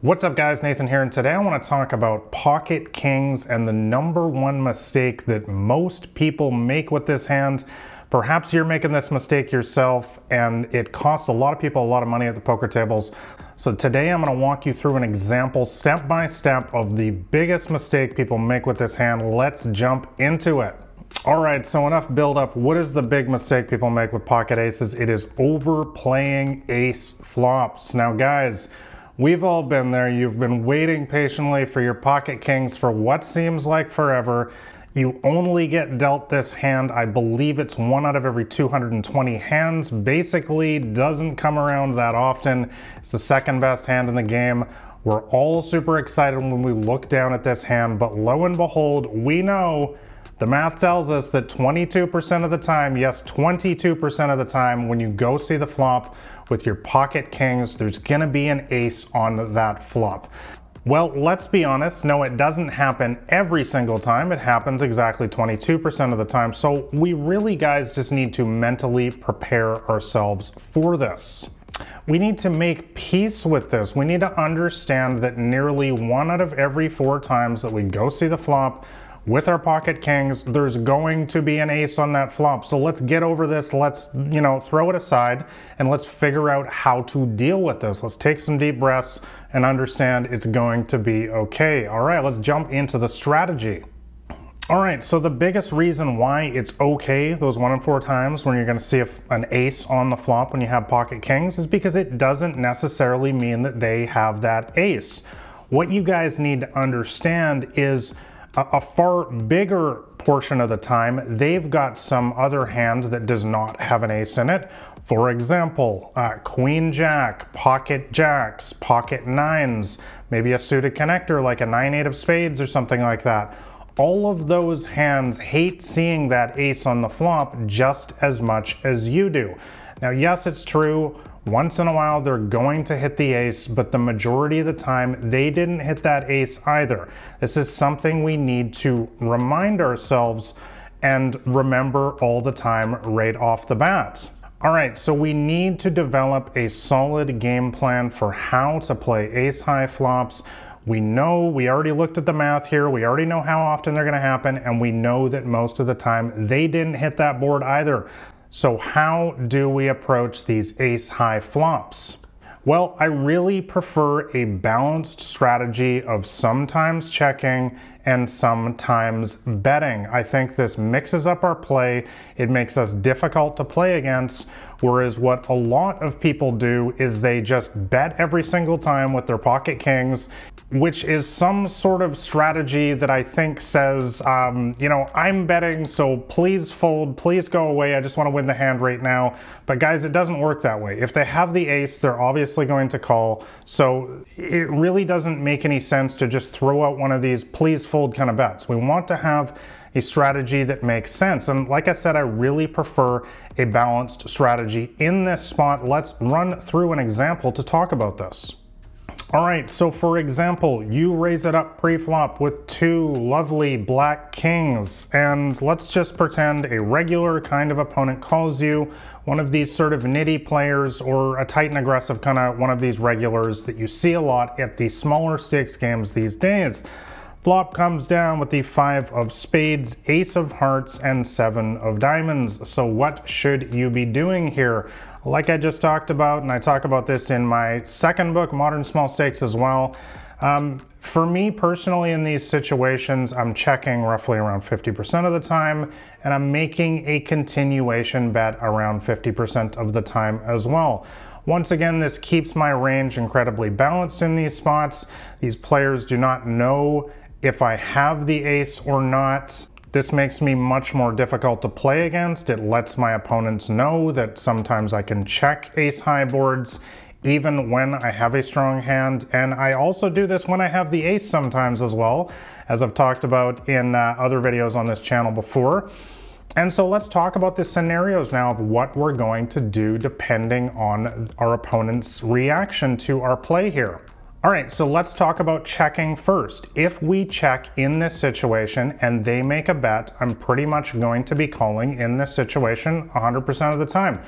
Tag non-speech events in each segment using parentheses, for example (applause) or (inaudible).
What's up guys, Nathan here, and today I want to talk about pocket kings and the number one mistake that most people make with this hand. Perhaps you're making this mistake yourself and it costs a lot of people a lot of money at the poker tables. So today I'm going to walk you through an example step by step of the biggest mistake people make with this hand. Let's jump into it. All right, so enough build up. What is the big mistake people make with pocket aces? It is overplaying ace flops. Now guys, We've all been there. You've been waiting patiently for your pocket kings for what seems like forever. You only get dealt this hand, I believe it's one out of every 220 hands. Basically, doesn't come around that often. It's the second best hand in the game. We're all super excited when we look down at this hand, but lo and behold, we know the math tells us that 22% of the time, yes, 22% of the time, when you go see the flop with your pocket kings, there's gonna be an ace on that flop. Well, let's be honest, no, it doesn't happen every single time. It happens exactly 22% of the time. So we really, guys, just need to mentally prepare ourselves for this. We need to make peace with this. We need to understand that nearly one out of every four times that we go see the flop, with our pocket kings, there's going to be an ace on that flop. So let's get over this. Let's, you know, throw it aside and let's figure out how to deal with this. Let's take some deep breaths and understand it's going to be okay. All right, let's jump into the strategy. All right, so the biggest reason why it's okay those one in four times when you're gonna see an ace on the flop when you have pocket kings is because it doesn't necessarily mean that they have that ace. What you guys need to understand is a, far bigger portion of the time, they've got some other hand that does not have an ace in it. For example, uh, queen jack, pocket jacks, pocket nines, maybe a suited connector like a nine eight of spades or something like that. All of those hands hate seeing that ace on the flop just as much as you do. Now, yes, it's true. Once in a while, they're going to hit the ace, but the majority of the time, they didn't hit that ace either. This is something we need to remind ourselves and remember all the time right off the bat. All right, so we need to develop a solid game plan for how to play ace high flops. We know, we already looked at the math here, we already know how often they're gonna happen, and we know that most of the time they didn't hit that board either. So how do we approach these ace high flops? Well, I really prefer a balanced strategy of sometimes checking and sometimes betting. I think this mixes up our play. It makes us difficult to play against. Whereas what a lot of people do is they just bet every single time with their pocket kings, which is some sort of strategy that I think says, um, you know, I'm betting, so please fold, please go away. I just want to win the hand right now. But guys, it doesn't work that way. If they have the ace, they're obviously going to call. So it really doesn't make any sense to just throw out one of these please fold kind of bets. We want to have a strategy that makes sense. And like I said, I really prefer a balanced strategy. In this spot, let's run through an example to talk about this. All right, so for example, you raise it up pre-flop with two lovely black kings, and let's just pretend a regular kind of opponent calls you, one of these sort of nitty players or a tight and aggressive kind of one of these regulars that you see a lot at the smaller stakes games these days. Flop comes down with the five of spades, ace of hearts, and seven of diamonds. So what should you be doing here? Like I just talked about, and I talk about this in my second book, Modern Small Stakes as well, um, for me personally in these situations, I'm checking roughly around 50% of the time, and I'm making a continuation bet around 50% of the time as well. Once again, this keeps my range incredibly balanced in these spots. These players do not know if I have the ace or not. This makes me much more difficult to play against. It lets my opponents know that sometimes I can check ace high boards even when I have a strong hand. And I also do this when I have the ace sometimes as well, as I've talked about in uh, other videos on this channel before. And so let's talk about the scenarios now of what we're going to do depending on our opponent's reaction to our play here. All right, so let's talk about checking first. If we check in this situation and they make a bet, I'm pretty much going to be calling in this situation 100% of the time.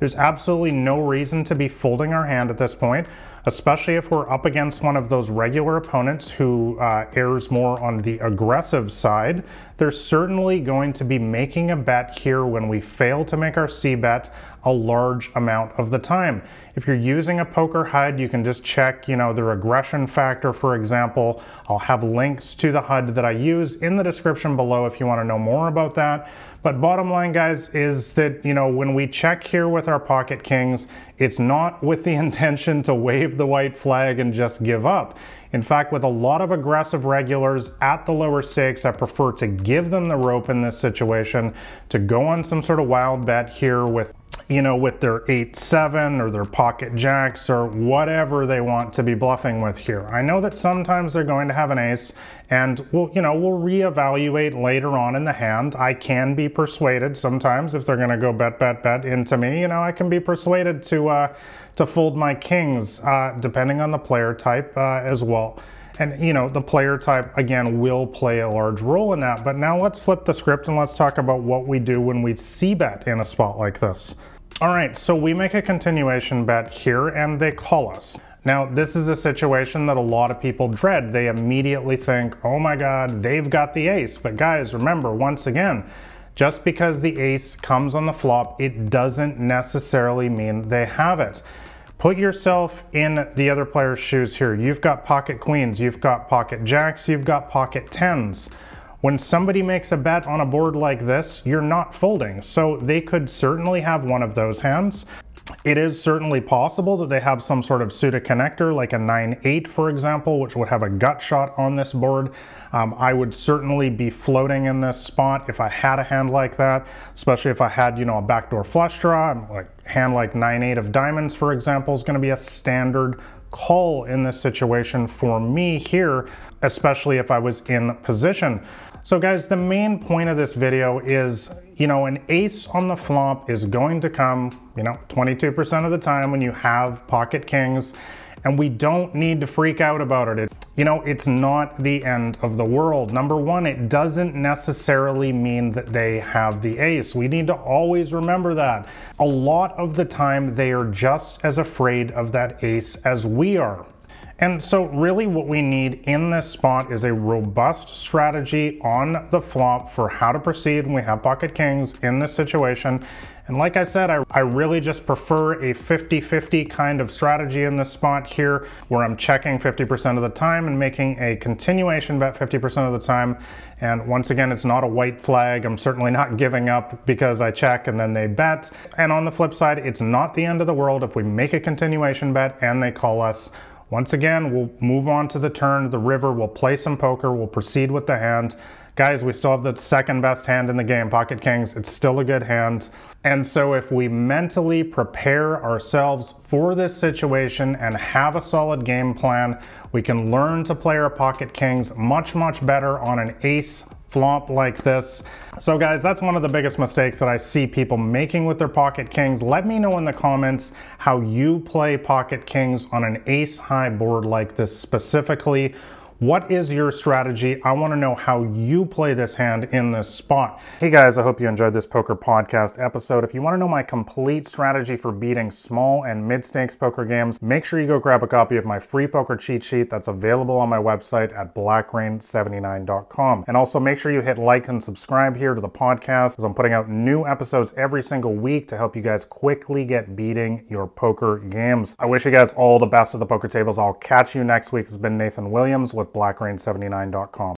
There's absolutely no reason to be folding our hand at this point. especially if we're up against one of those regular opponents who uh, errs more on the aggressive side. They're certainly going to be making a bet here when we fail to make our C bet a large amount of the time. If you're using a poker HUD, you can just check, you know, the aggression factor, for example. I'll have links to the HUD that I use in the description below if you want to know more about that. But bottom line, guys, is that, you know, when we check here with our pocket kings, it's not with the (laughs) intention to wave the white flag and just give up. In fact, with a lot of aggressive regulars at the lower stakes, I prefer to give them the rope in this situation, to go on some sort of wild bet here with you know, with their 8-7 or their pocket jacks or whatever they want to be bluffing with here. I know that sometimes they're going to have an ace and we'll, you know, we'll reevaluate later on in the hand. I can be persuaded sometimes if they're going to go bet, bet, bet into me, you know, I can be persuaded to, uh, to fold my kings, uh, depending on the player type uh, as well. And you know, the player type again will play a large role in that. But now let's flip the script and let's talk about what we do when we see bet in a spot like this. All right, so we make a continuation bet here and they call us. Now, this is a situation that a lot of people dread. They immediately think, oh my God, they've got the ace. But guys, remember, once again, just because the ace comes on the flop, it doesn't necessarily mean they have it. Put yourself in the other player's shoes here. You've got pocket queens, you've got pocket jacks, you've got pocket tens. When somebody makes a bet on a board like this, you're not folding. So they could certainly have one of those hands. It is certainly possible that they have some sort of suited connector, like a 9-8, for example, which would have a gut shot on this board. Um, I would certainly be floating in this spot if I had a hand like that, especially if I had, you know, a backdoor flush draw, like hand like 9-8 of diamonds, for example, is going to be a standard call in this situation for me here, especially if I was in position. So guys, the main point of this video is, you know, an ace on the flop is going to come, you know, 22% of the time when you have pocket kings and we don't need to freak out about it. it. You know, it's not the end of the world. Number one, it doesn't necessarily mean that they have the ace. We need to always remember that. A lot of the time, they are just as afraid of that ace as we are. And so really what we need in this spot is a robust strategy on the flop for how to proceed when we have pocket kings in this situation. And like I said, I, I really just prefer a 50-50 kind of strategy in this spot here where I'm checking 50% of the time and making a continuation bet 50% of the time. And once again, it's not a white flag. I'm certainly not giving up because I check and then they bet. And on the flip side, it's not the end of the world if we make a continuation bet and they call us once again, we'll move on to the turn, the river, we'll play some poker, we'll proceed with the hand. Guys, we still have the second best hand in the game, Pocket Kings. It's still a good hand. And so if we mentally prepare ourselves for this situation and have a solid game plan, we can learn to play our Pocket Kings much, much better on an ace flop like this. So guys, that's one of the biggest mistakes that I see people making with their pocket kings. Let me know in the comments how you play pocket kings on an ace high board like this specifically. What is your strategy? I want to know how you play this hand in this spot. Hey guys, I hope you enjoyed this poker podcast episode. If you want to know my complete strategy for beating small and mid stakes poker games, make sure you go grab a copy of my free poker cheat sheet that's available on my website at blackrain79.com. And also make sure you hit like and subscribe here to the podcast as I'm putting out new episodes every single week to help you guys quickly get beating your poker games. I wish you guys all the best at the poker tables. I'll catch you next week. This has been Nathan Williams with blackrain79.com.